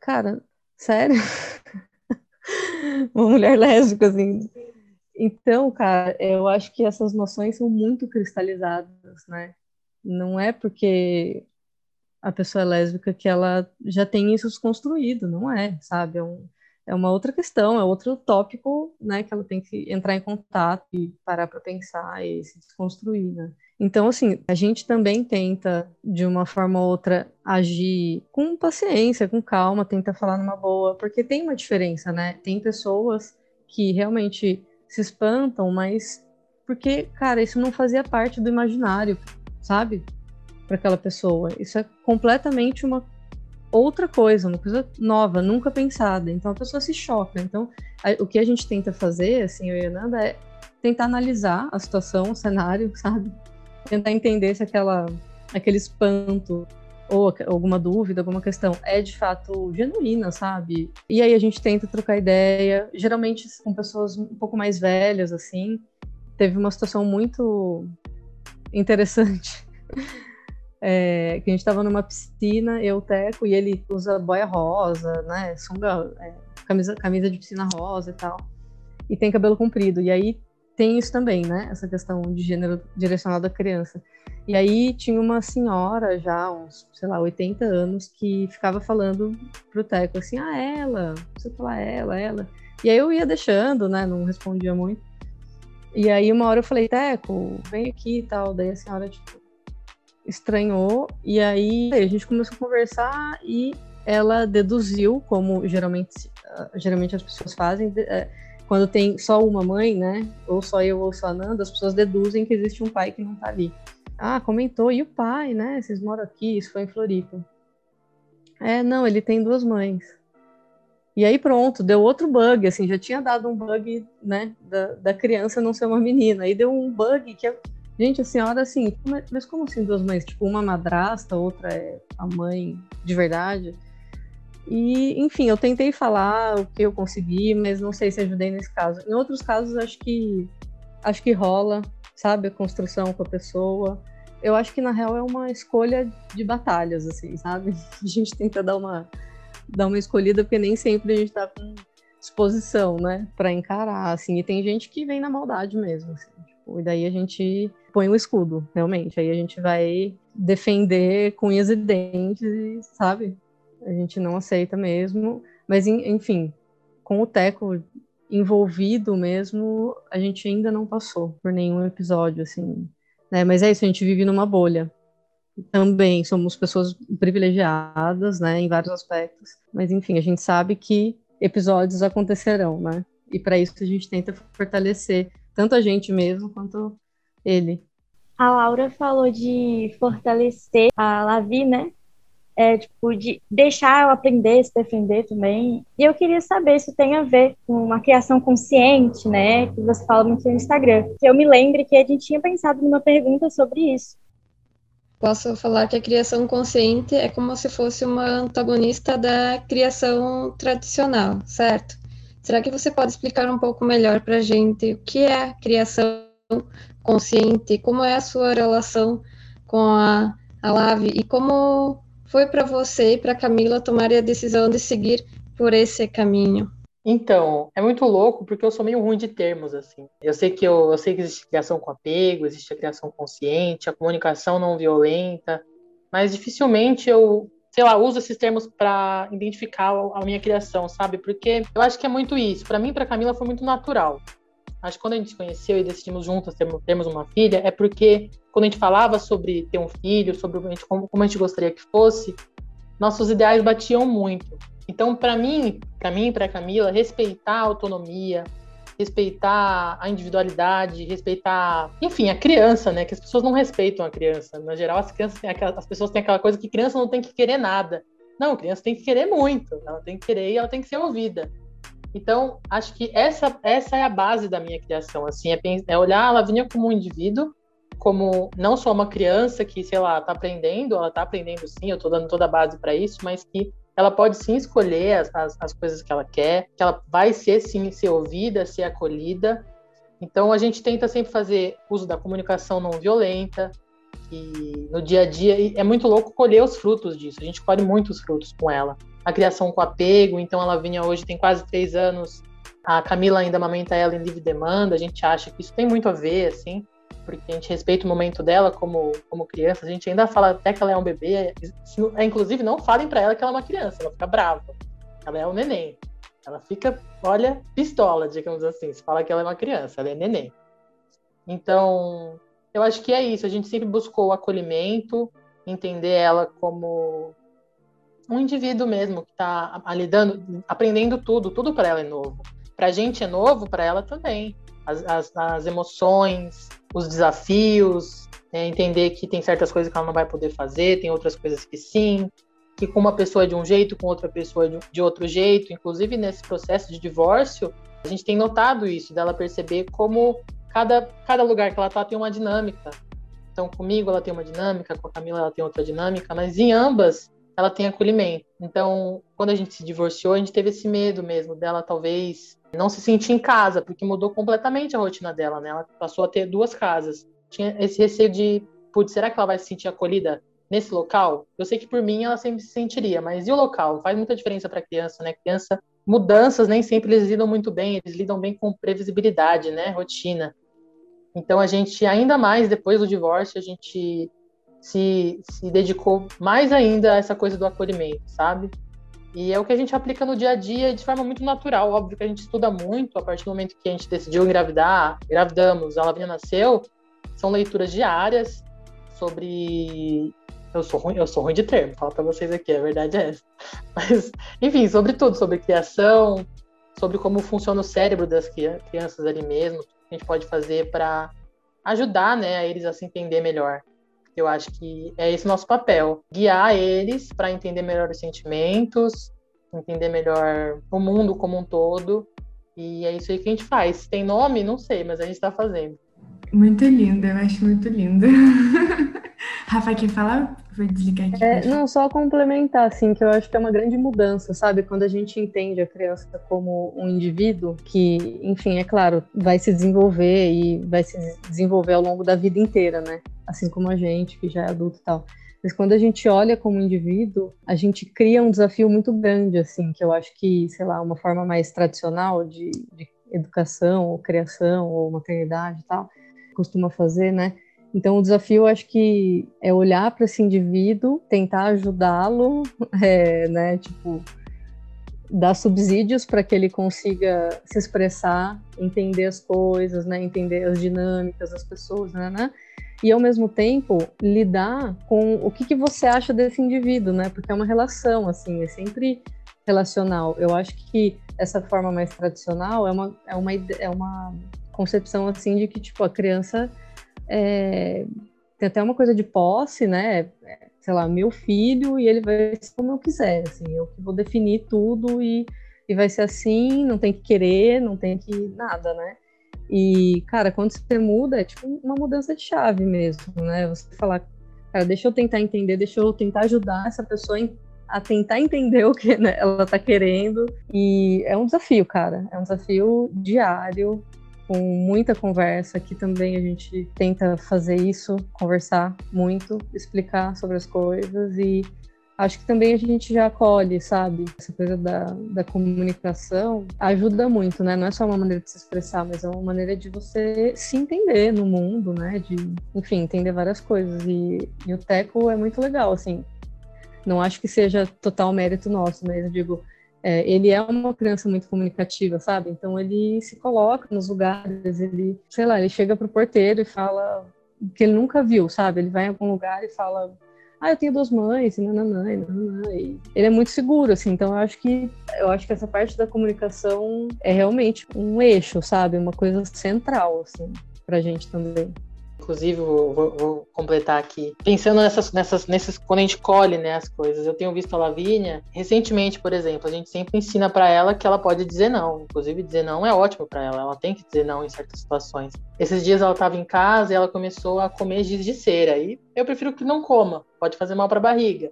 cara, sério? Uma mulher lésbica, assim. Então, cara, eu acho que essas noções são muito cristalizadas, né? Não é porque a pessoa é lésbica que ela já tem isso construído, não é, sabe? É, um, é uma outra questão, é outro tópico, né, que ela tem que entrar em contato e parar para pensar e se desconstruir, né? Então, assim, a gente também tenta, de uma forma ou outra, agir com paciência, com calma, tenta falar numa boa, porque tem uma diferença, né? Tem pessoas que realmente se espantam, mas porque, cara, isso não fazia parte do imaginário, sabe? Para aquela pessoa. Isso é completamente uma outra coisa, uma coisa nova, nunca pensada. Então a pessoa se choca. Então, a, o que a gente tenta fazer, assim, eu e a Nanda, é tentar analisar a situação, o cenário, sabe? tentar entender se aquela, aquele espanto ou alguma dúvida, alguma questão é de fato genuína, sabe? E aí a gente tenta trocar ideia, geralmente com pessoas um pouco mais velhas, assim. Teve uma situação muito interessante. É, que a gente estava numa piscina, eu, Teco, e ele usa boia rosa, né? Sunga, é, camisa, camisa de piscina rosa e tal. E tem cabelo comprido. E aí tem isso também, né? Essa questão de gênero direcionado à criança. E aí tinha uma senhora já, uns, sei lá, 80 anos, que ficava falando pro Teco assim, ah, ela, você falar ela, ela. E aí eu ia deixando, né? Não respondia muito. E aí uma hora eu falei, Teco, vem aqui e tal. Daí a senhora, tipo, estranhou. E aí a gente começou a conversar e ela deduziu, como geralmente, geralmente as pessoas fazem, é, quando tem só uma mãe, né? Ou só eu ou só a Nanda, as pessoas deduzem que existe um pai que não tá ali. Ah, comentou, e o pai, né? Vocês moram aqui, isso foi em Floripa. É, não, ele tem duas mães. E aí pronto, deu outro bug, assim, já tinha dado um bug, né, da, da criança não ser uma menina. Aí deu um bug que, gente, a senhora, assim, mas como assim duas mães? Tipo, uma madrasta, outra é a mãe de verdade? E, enfim, eu tentei falar o que eu consegui, mas não sei se ajudei nesse caso. Em outros casos, acho que acho que rola, sabe, a construção com a pessoa. Eu acho que na real é uma escolha de batalhas, assim, sabe? A gente tenta dar uma dar uma escolhida porque nem sempre a gente tá com disposição, né, para encarar, assim. E tem gente que vem na maldade mesmo, assim. E daí a gente põe o escudo, realmente. Aí a gente vai defender com unhas e dentes, sabe? a gente não aceita mesmo. Mas, enfim, com o Teco envolvido mesmo, a gente ainda não passou por nenhum episódio, assim. Né? Mas é isso, a gente vive numa bolha. Também somos pessoas privilegiadas, né, em vários aspectos. Mas, enfim, a gente sabe que episódios acontecerão, né? E para isso a gente tenta fortalecer tanto a gente mesmo quanto ele. A Laura falou de fortalecer a Lavi, né? é, tipo, de deixar eu aprender, se defender também. E eu queria saber se tem a ver com uma criação consciente, né, que você fala muito no Instagram. Que eu me lembre que a gente tinha pensado numa pergunta sobre isso. Posso falar que a criação consciente é como se fosse uma antagonista da criação tradicional, certo? Será que você pode explicar um pouco melhor para a gente o que é criação consciente, como é a sua relação com a, a e como foi para você e para Camila tomarem a decisão de seguir por esse caminho? Então, é muito louco porque eu sou meio ruim de termos assim. Eu sei que eu, eu sei que existe criação com apego, existe a criação consciente, a comunicação não violenta, mas dificilmente eu, sei lá, uso esses termos para identificar a minha criação, sabe? Porque eu acho que é muito isso. Para mim, para Camila foi muito natural. Acho que quando a gente se conheceu e decidimos juntas termos uma filha, é porque quando a gente falava sobre ter um filho, sobre como, a gente gostaria que fosse, nossos ideais batiam muito. Então, para mim, para mim, para Camila, respeitar a autonomia, respeitar a individualidade, respeitar, enfim, a criança, né? Que as pessoas não respeitam a criança. Na geral, as crianças aquela, as pessoas têm aquela coisa que criança não tem que querer nada. Não, criança tem que querer muito. Ela tem que querer e ela tem que ser ouvida. Então, acho que essa, essa é a base da minha criação, assim, é, é olhar a Lavínia como um indivíduo, como não só uma criança que, sei lá, está aprendendo, ela está aprendendo sim, eu estou dando toda a base para isso, mas que ela pode sim escolher as, as, as, coisas que ela quer, que ela vai ser sim ser ouvida, ser acolhida. Então a gente tenta sempre fazer uso da comunicação não violenta, e no dia a dia é muito louco colher os frutos disso. A gente colhe muitos frutos com ela a criação com apego, então ela vinha hoje, tem quase três anos, a Camila ainda amamenta ela em livre demanda, a gente acha que isso tem muito a ver, assim, porque a gente respeita o momento dela como, como criança, a gente ainda fala até que ela é um bebê, é, inclusive não falem para ela que ela é uma criança, ela fica brava, ela é um neném. Ela fica, olha, pistola, digamos assim. Se fala que ela é uma criança, ela é neném. Então, eu acho que é isso. A gente sempre buscou o acolhimento, entender ela como um indivíduo mesmo que está lidando, aprendendo tudo, tudo para ela é novo. Para a gente é novo, para ela também. As, as, as, emoções, os desafios, é, entender que tem certas coisas que ela não vai poder fazer, tem outras coisas que sim, que com uma pessoa é de um jeito, com outra pessoa é de outro jeito. Inclusive nesse processo de divórcio, a gente tem notado isso, dela perceber como cada, cada lugar que ela está tem uma dinâmica. Então, comigo ela tem uma dinâmica, com a Camila ela tem outra dinâmica, mas em ambas ela tem acolhimento. Então, quando a gente se divorciou, a gente teve esse medo mesmo dela talvez não se sentir em casa, porque mudou completamente a rotina dela, né? Ela passou a ter duas casas. Tinha esse receio de, putz, será que ela vai se sentir acolhida nesse local? Eu sei que por mim ela sempre se sentiria, mas e o local? Faz muita diferença para criança, né? Criança, mudanças nem sempre eles lidam muito bem, eles lidam bem com previsibilidade, né? Rotina. Então a gente, ainda mais depois do divórcio, a gente se, se dedicou mais ainda a essa coisa do acolhimento, sabe? E é o que a gente aplica no dia a dia de forma muito natural. Óbvio que a gente estuda muito a partir do momento que a gente decidiu engravidar, engravidamos, a Lavínia nasceu. São leituras diárias sobre. Eu sou ruim, eu sou ruim de termo, falo para vocês aqui, a verdade é essa. Mas, enfim, sobre tudo, sobre criação, sobre como funciona o cérebro das crianças ali mesmo, a gente pode fazer para ajudar né, eles a se entender melhor. Eu acho que é esse nosso papel, guiar eles para entender melhor os sentimentos, entender melhor o mundo como um todo. E é isso aí que a gente faz. Tem nome? Não sei, mas a gente está fazendo. Muito lindo, eu acho muito lindo. Rafa, quer falar? Vou desligar aqui. É, não, só complementar, assim, que eu acho que é uma grande mudança, sabe? Quando a gente entende a criança como um indivíduo que, enfim, é claro, vai se desenvolver e vai se desenvolver ao longo da vida inteira, né? Assim como a gente, que já é adulto e tal. Mas quando a gente olha como indivíduo, a gente cria um desafio muito grande, assim, que eu acho que, sei lá, uma forma mais tradicional de, de educação, ou criação, ou maternidade e tal, costuma fazer, né? Então, o desafio, acho que é olhar para esse indivíduo, tentar ajudá-lo, é, né? Tipo, dar subsídios para que ele consiga se expressar, entender as coisas, né? Entender as dinâmicas das pessoas, né? né? E, ao mesmo tempo, lidar com o que, que você acha desse indivíduo, né? Porque é uma relação, assim, é sempre relacional. Eu acho que essa forma mais tradicional é uma, é uma, é uma concepção assim de que tipo a criança é, tem até uma coisa de posse, né? É, sei lá, meu filho e ele vai ser como eu quiser, assim, eu que vou definir tudo e, e vai ser assim, não tem que querer, não tem que nada, né? E, cara, quando você muda, é tipo uma mudança de chave mesmo, né? Você falar, cara, deixa eu tentar entender, deixa eu tentar ajudar essa pessoa a tentar entender o que né, ela tá querendo. E é um desafio, cara. É um desafio diário com muita conversa. Aqui também a gente tenta fazer isso, conversar muito, explicar sobre as coisas e acho que também a gente já acolhe, sabe? Essa coisa da, da comunicação ajuda muito, né? Não é só uma maneira de se expressar, mas é uma maneira de você se entender no mundo, né? De, enfim, entender várias coisas. E, e o Teco é muito legal, assim. Não acho que seja total mérito nosso, mas eu digo, é, ele é uma criança muito comunicativa, sabe? Então ele se coloca nos lugares, ele, sei lá, ele chega pro porteiro e fala que ele nunca viu, sabe? Ele vai em algum lugar e fala, ah, eu tenho duas mães, e nananã, e nananã. E ele é muito seguro, assim. Então eu acho que eu acho que essa parte da comunicação é realmente um eixo, sabe? Uma coisa central, assim, pra gente também. Inclusive, vou, vou, completar aqui. Pensando nessas, nessas, nesses, quando a gente colhe né, as coisas, eu tenho visto a Lavínia, recentemente, por exemplo, a gente sempre ensina para ela que ela pode dizer não. Inclusive, dizer não é ótimo para ela, ela tem que dizer não em certas situações. Esses dias ela estava em casa e ela começou a comer giz de cera. E eu prefiro que não coma, pode fazer mal para a barriga.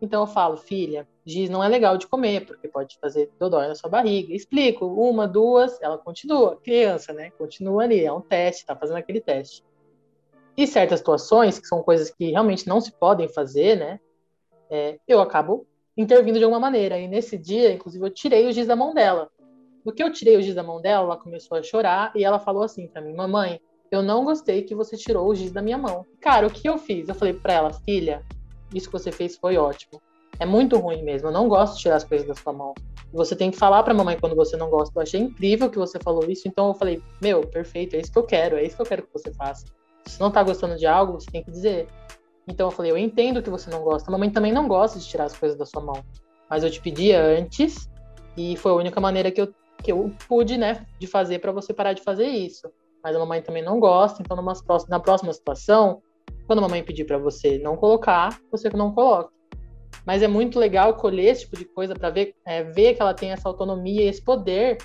Então eu falo, filha, giz não é legal de comer, porque pode fazer dodói na sua barriga. Explico, uma, duas, ela continua. Criança, né? Continua ali, é um teste, tá fazendo aquele teste. E certas situações, que são coisas que realmente não se podem fazer, né? É, eu acabo intervindo de alguma maneira. E nesse dia, inclusive, eu tirei o giz da mão dela. No que eu tirei o giz da mão dela, ela começou a chorar e ela falou assim para mim: Mamãe, eu não gostei que você tirou o giz da minha mão. Cara, o que eu fiz? Eu falei para ela: Filha, isso que você fez foi ótimo. É muito ruim mesmo. Eu não gosto de tirar as coisas da sua mão. Você tem que falar pra mamãe quando você não gosta. Eu achei incrível que você falou isso, então eu falei, meu, perfeito, é isso que eu quero, é isso que eu quero que você faça. Se não tá gostando de algo, você tem que dizer. Então eu falei, eu entendo que você não gosta. A mamãe também não gosta de tirar as coisas da sua mão. Mas eu te pedia antes e foi a única maneira que eu, que eu pude, né, de fazer para você parar de fazer isso. Mas a mamãe também não gosta, então numa, na próxima situação, quando a mamãe pedir para você não colocar, você não coloque. Mas é muito legal colher esse tipo de coisa para ver, é, ver que ela tem essa autonomia, esse poder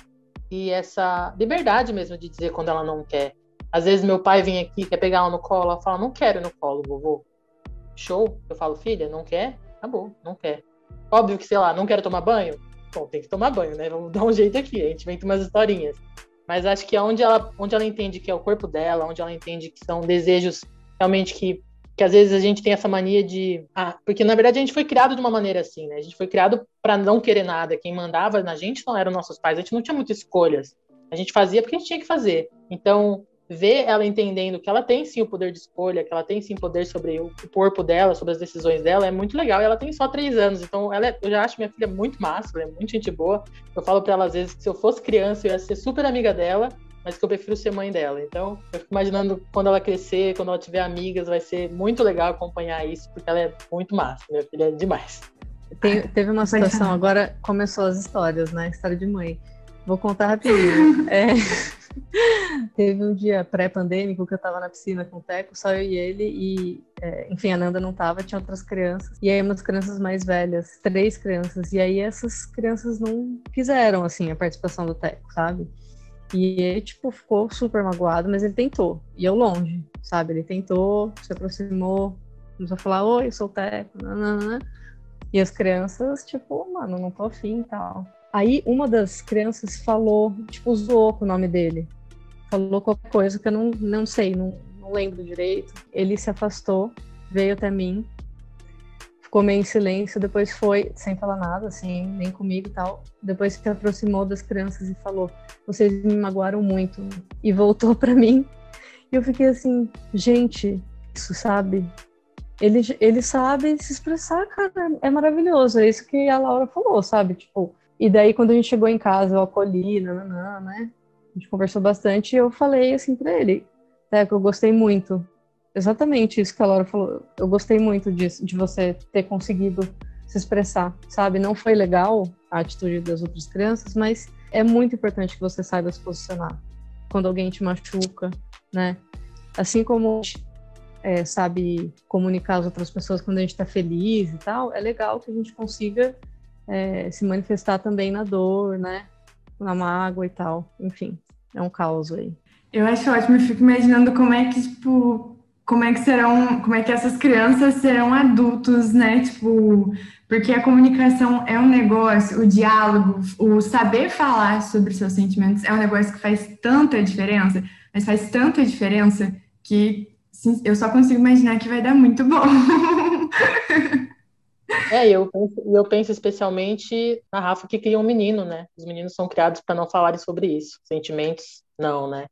e essa liberdade mesmo de dizer quando ela não quer. Às vezes meu pai vem aqui, quer pegar ela no colo, ela fala, não quero no colo, vovô. Show. Eu falo, filha, não quer? Acabou, não quer. Óbvio que, sei lá, não quero tomar banho? Bom, tem que tomar banho, né? Vamos dar um jeito aqui, a gente com umas historinhas. Mas acho que é onde ela, onde ela entende que é o corpo dela, onde ela entende que são desejos realmente que que às vezes a gente tem essa mania de. Ah, porque na verdade a gente foi criado de uma maneira assim, né? A gente foi criado para não querer nada. Quem mandava na gente não eram nossos pais, a gente não tinha muitas escolhas. A gente fazia porque a gente tinha que fazer. Então, ver ela entendendo que ela tem sim o poder de escolha, que ela tem sim poder sobre o corpo dela, sobre as decisões dela, é muito legal. E ela tem só três anos, então ela é, eu já acho minha filha muito massa, ela é muito gente boa. Eu falo para ela às vezes que se eu fosse criança eu ia ser super amiga dela, mas que eu prefiro ser mãe dela. Então, eu fico imaginando quando ela crescer, quando ela tiver amigas, vai ser muito legal acompanhar isso, porque ela é muito massa. Minha filha é demais. Tem, teve uma situação, agora começou as histórias, né? História de mãe. Vou contar rapidinho. é, teve um dia pré-pandêmico que eu tava na piscina com o Teco, só eu e ele, e é, enfim, a Nanda não tava, tinha outras crianças. E aí, umas crianças mais velhas, três crianças, e aí essas crianças não quiseram, assim, a participação do Teco, sabe? E ele, tipo, ficou super magoado, mas ele tentou. E eu longe, sabe? Ele tentou, se aproximou, começou a falar, oi, sou o Teco, nanana. E as crianças, tipo, mano, não tô afim e tal. Aí uma das crianças falou, tipo, zoou com o nome dele. Falou qualquer coisa que eu não, não sei, não, não lembro direito. Ele se afastou, veio até mim ficou meio em silêncio, depois foi, sem falar nada, assim, nem comigo e tal. Depois se aproximou das crianças e falou: Vocês me magoaram muito. E voltou para mim. E eu fiquei assim: Gente, isso, sabe? Ele, ele sabe se expressar, cara, é maravilhoso. É isso que a Laura falou, sabe? Tipo, e daí quando a gente chegou em casa, eu acolhi, nananã, né? A gente conversou bastante e eu falei assim pra ele: Teco, eu gostei muito exatamente isso que a Laura falou. Eu gostei muito disso, de você ter conseguido se expressar, sabe? Não foi legal a atitude das outras crianças, mas é muito importante que você saiba se posicionar quando alguém te machuca, né? Assim como é, sabe comunicar às outras pessoas quando a gente está feliz e tal, é legal que a gente consiga é, se manifestar também na dor, né? Na mágoa e tal. Enfim, é um caos aí. Eu acho ótimo, eu fico imaginando como é que, tipo, como é que serão, como é que essas crianças serão adultos, né? Tipo, porque a comunicação é um negócio, o diálogo, o saber falar sobre seus sentimentos é um negócio que faz tanta diferença, mas faz tanta diferença que eu só consigo imaginar que vai dar muito bom. É, eu penso, eu penso especialmente na Rafa que cria um menino, né? Os meninos são criados para não falarem sobre isso. Sentimentos, não, né?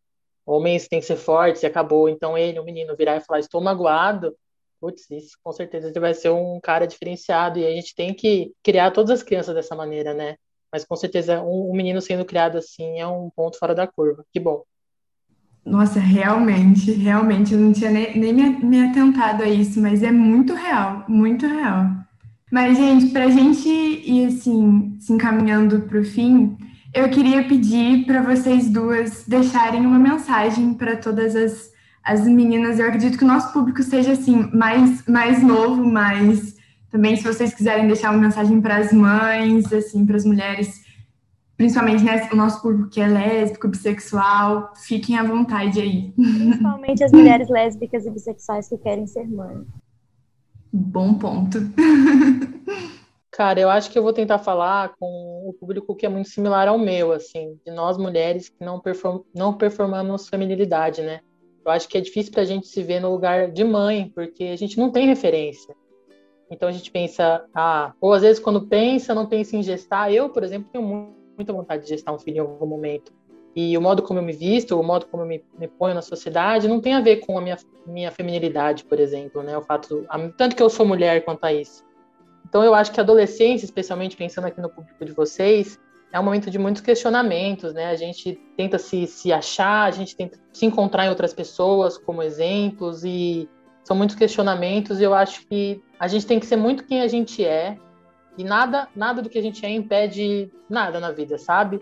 homens têm que ser fortes e acabou. Então ele, o menino, virar e falar, estou magoado, putz, isso com certeza ele vai ser um cara diferenciado e a gente tem que criar todas as crianças dessa maneira, né? Mas com certeza um, um menino sendo criado assim é um ponto fora da curva. Que bom. Nossa, realmente, realmente, eu não tinha nem, nem me, me atentado a isso, mas é muito real, muito real. Mas, gente, para a gente ir assim, se encaminhando para o fim, eu queria pedir para vocês duas deixarem uma mensagem para todas as, as meninas. Eu acredito que o nosso público seja assim mais mais novo, mas também se vocês quiserem deixar uma mensagem para as mães, assim, para as mulheres, principalmente né, o nosso público que é lésbico, bissexual, fiquem à vontade aí. Principalmente as mulheres lésbicas e bissexuais que querem ser mães. Bom ponto. Cara, eu acho que eu vou tentar falar com o público que é muito similar ao meu, assim, de nós mulheres que não, perform não performamos feminilidade, né? Eu acho que é difícil para a gente se ver no lugar de mãe, porque a gente não tem referência. Então a gente pensa, ah, ou às vezes quando pensa, não pensa em gestar. Eu, por exemplo, tenho muita vontade de gestar um filho em algum momento. E o modo como eu me visto, o modo como eu me, me ponho na sociedade, não tem a ver com a minha, minha feminilidade, por exemplo, né? O fato, tanto que eu sou mulher quanto a isso. Então eu acho que a adolescência, especialmente pensando aqui no público de vocês, é um momento de muitos questionamentos, né? A gente tenta se, se achar, a gente tenta se encontrar em outras pessoas como exemplos e são muitos questionamentos e eu acho que a gente tem que ser muito quem a gente é e nada, nada do que a gente é impede nada na vida, sabe?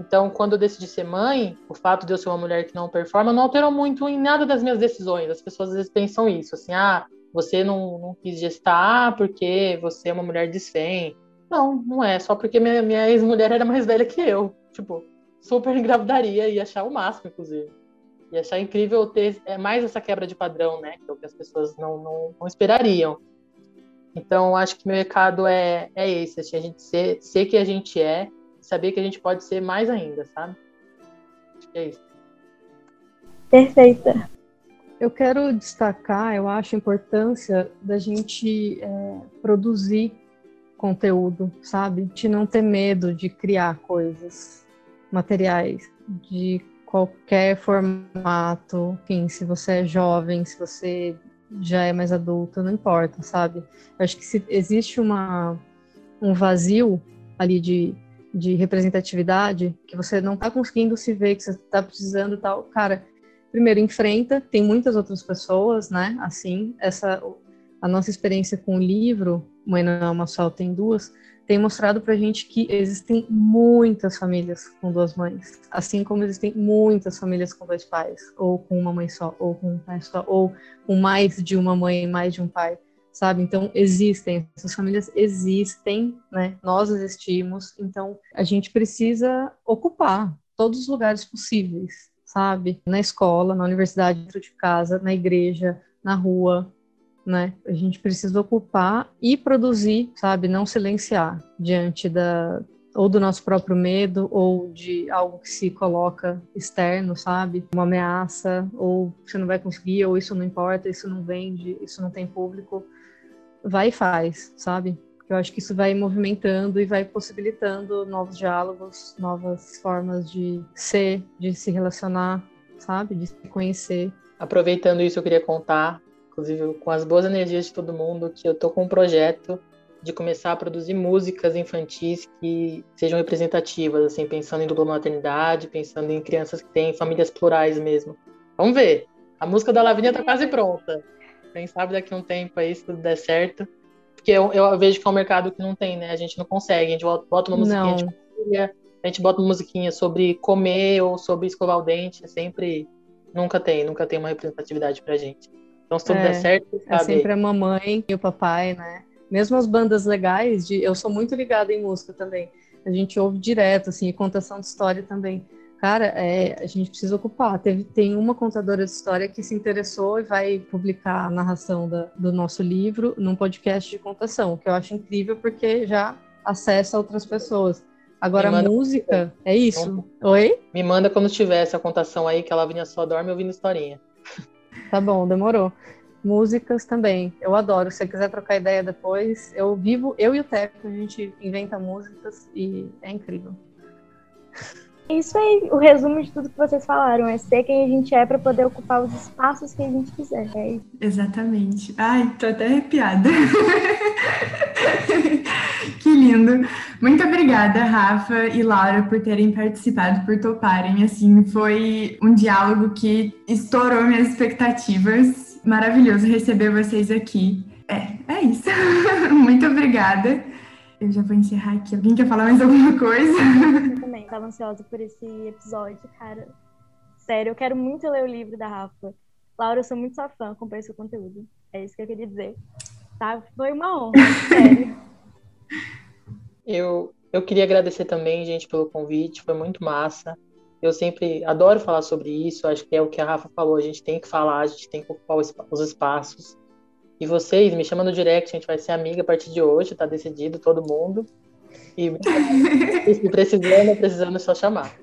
Então, quando eu decidi ser mãe, o fato de eu ser uma mulher que não performa não alterou muito em nada das minhas decisões. As pessoas às vezes pensam isso, assim, ah, você não, não quis gestar porque você é uma mulher desfém. Não, não é. Só porque minha, minha ex-mulher era mais velha que eu. Tipo, super engravidaria e achar o máximo, inclusive. E achar incrível ter é, mais essa quebra de padrão, né? Que é o que as pessoas não, não, não esperariam. Então, acho que meu recado é, é esse, assim, a gente ser, ser que a gente é, saber que a gente pode ser mais ainda, sabe? Acho que é isso. Perfeita. Eu quero destacar, eu acho, a importância da gente é, produzir conteúdo, sabe? De não ter medo de criar coisas, materiais, de qualquer formato, enfim, se você é jovem, se você já é mais adulto, não importa, sabe? Eu acho que se existe uma, um vazio ali de, de representatividade, que você não tá conseguindo se ver, que você tá precisando tal, cara, primeiro enfrenta, tem muitas outras pessoas, né? Assim, essa a nossa experiência com o livro, Mãe não é uma só, tem duas, tem mostrado pra gente que existem muitas famílias com duas mães, assim como existem muitas famílias com dois pais, ou com uma mãe só, ou com um pai só, ou com mais de uma mãe e mais de um pai, sabe? Então existem, essas famílias existem, né? Nós existimos, então a gente precisa ocupar todos os lugares possíveis, sabe? Na escola, na universidade, dentro de casa, na igreja, na rua, né? A gente precisa ocupar e produzir, sabe? Não silenciar diante da ou do nosso próprio medo ou de algo que se coloca externo, sabe? Uma ameaça ou você não vai conseguir ou isso não importa, isso não vende, isso não tem público. Vai e faz, sabe? Eu acho que isso vai movimentando e vai possibilitando novos diálogos, novas formas de ser, de se relacionar, sabe? De se conhecer. Aproveitando isso, eu queria contar, inclusive com as boas energias de todo mundo, que eu tô com um projeto de começar a produzir músicas infantis que sejam representativas, assim, pensando em dupla maternidade, pensando em crianças que têm famílias plurais mesmo. Vamos ver. A música da Lavínia tá quase pronta. Quem sabe daqui a um tempo aí, se tudo der certo. Porque eu, eu vejo que é um mercado que não tem, né? A gente não consegue. A gente bota uma musiquinha de família, a gente bota uma musiquinha sobre comer ou sobre escovar o dente. É sempre. Nunca tem, nunca tem uma representatividade pra gente. Então, se tudo é, der certo, sabe? É sempre a mamãe e o papai, né? Mesmo as bandas legais, de, eu sou muito ligada em música também. A gente ouve direto, assim, contação de história também. Cara, é, a gente precisa ocupar. Teve, tem uma contadora de história que se interessou e vai publicar a narração da, do nosso livro num podcast de contação, que eu acho incrível porque já acessa outras pessoas. Agora, a música é isso. Oi? Me manda quando tiver essa contação aí, que ela vinha só dorme ouvindo historinha. Tá bom, demorou. Músicas também. Eu adoro. Se você quiser trocar ideia depois, eu vivo, eu e o Teco, a gente inventa músicas e é incrível. Isso aí, o resumo de tudo que vocês falaram, é ser quem a gente é para poder ocupar os espaços que a gente quiser. É Exatamente. Ai, tô até arrepiada. que lindo. Muito obrigada, Rafa e Laura, por terem participado, por toparem. Assim, foi um diálogo que estourou minhas expectativas. Maravilhoso receber vocês aqui. É, é isso. Muito obrigada. Eu já vou encerrar aqui. Alguém quer falar mais alguma coisa? Eu também estava ansiosa por esse episódio, cara. Sério, eu quero muito ler o livro da Rafa. Laura, eu sou muito sua fã, acompanho seu conteúdo. É isso que eu queria dizer. Tá? Foi uma honra, sério. Eu, eu queria agradecer também, gente, pelo convite. Foi muito massa. Eu sempre adoro falar sobre isso. Acho que é o que a Rafa falou. A gente tem que falar, a gente tem que ocupar os espaços. E vocês, me chamam no direct, a gente vai ser amiga a partir de hoje, tá decidido todo mundo. E se precisando, precisando é só chamar.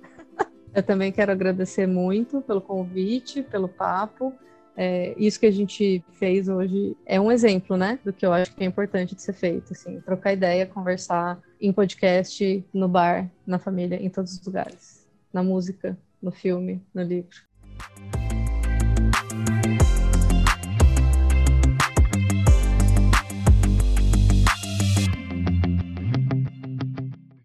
Eu também quero agradecer muito pelo convite, pelo papo. É, isso que a gente fez hoje é um exemplo, né, do que eu acho que é importante de ser feito, assim, trocar ideia, conversar em podcast, no bar, na família, em todos os lugares, na música, no filme, no livro.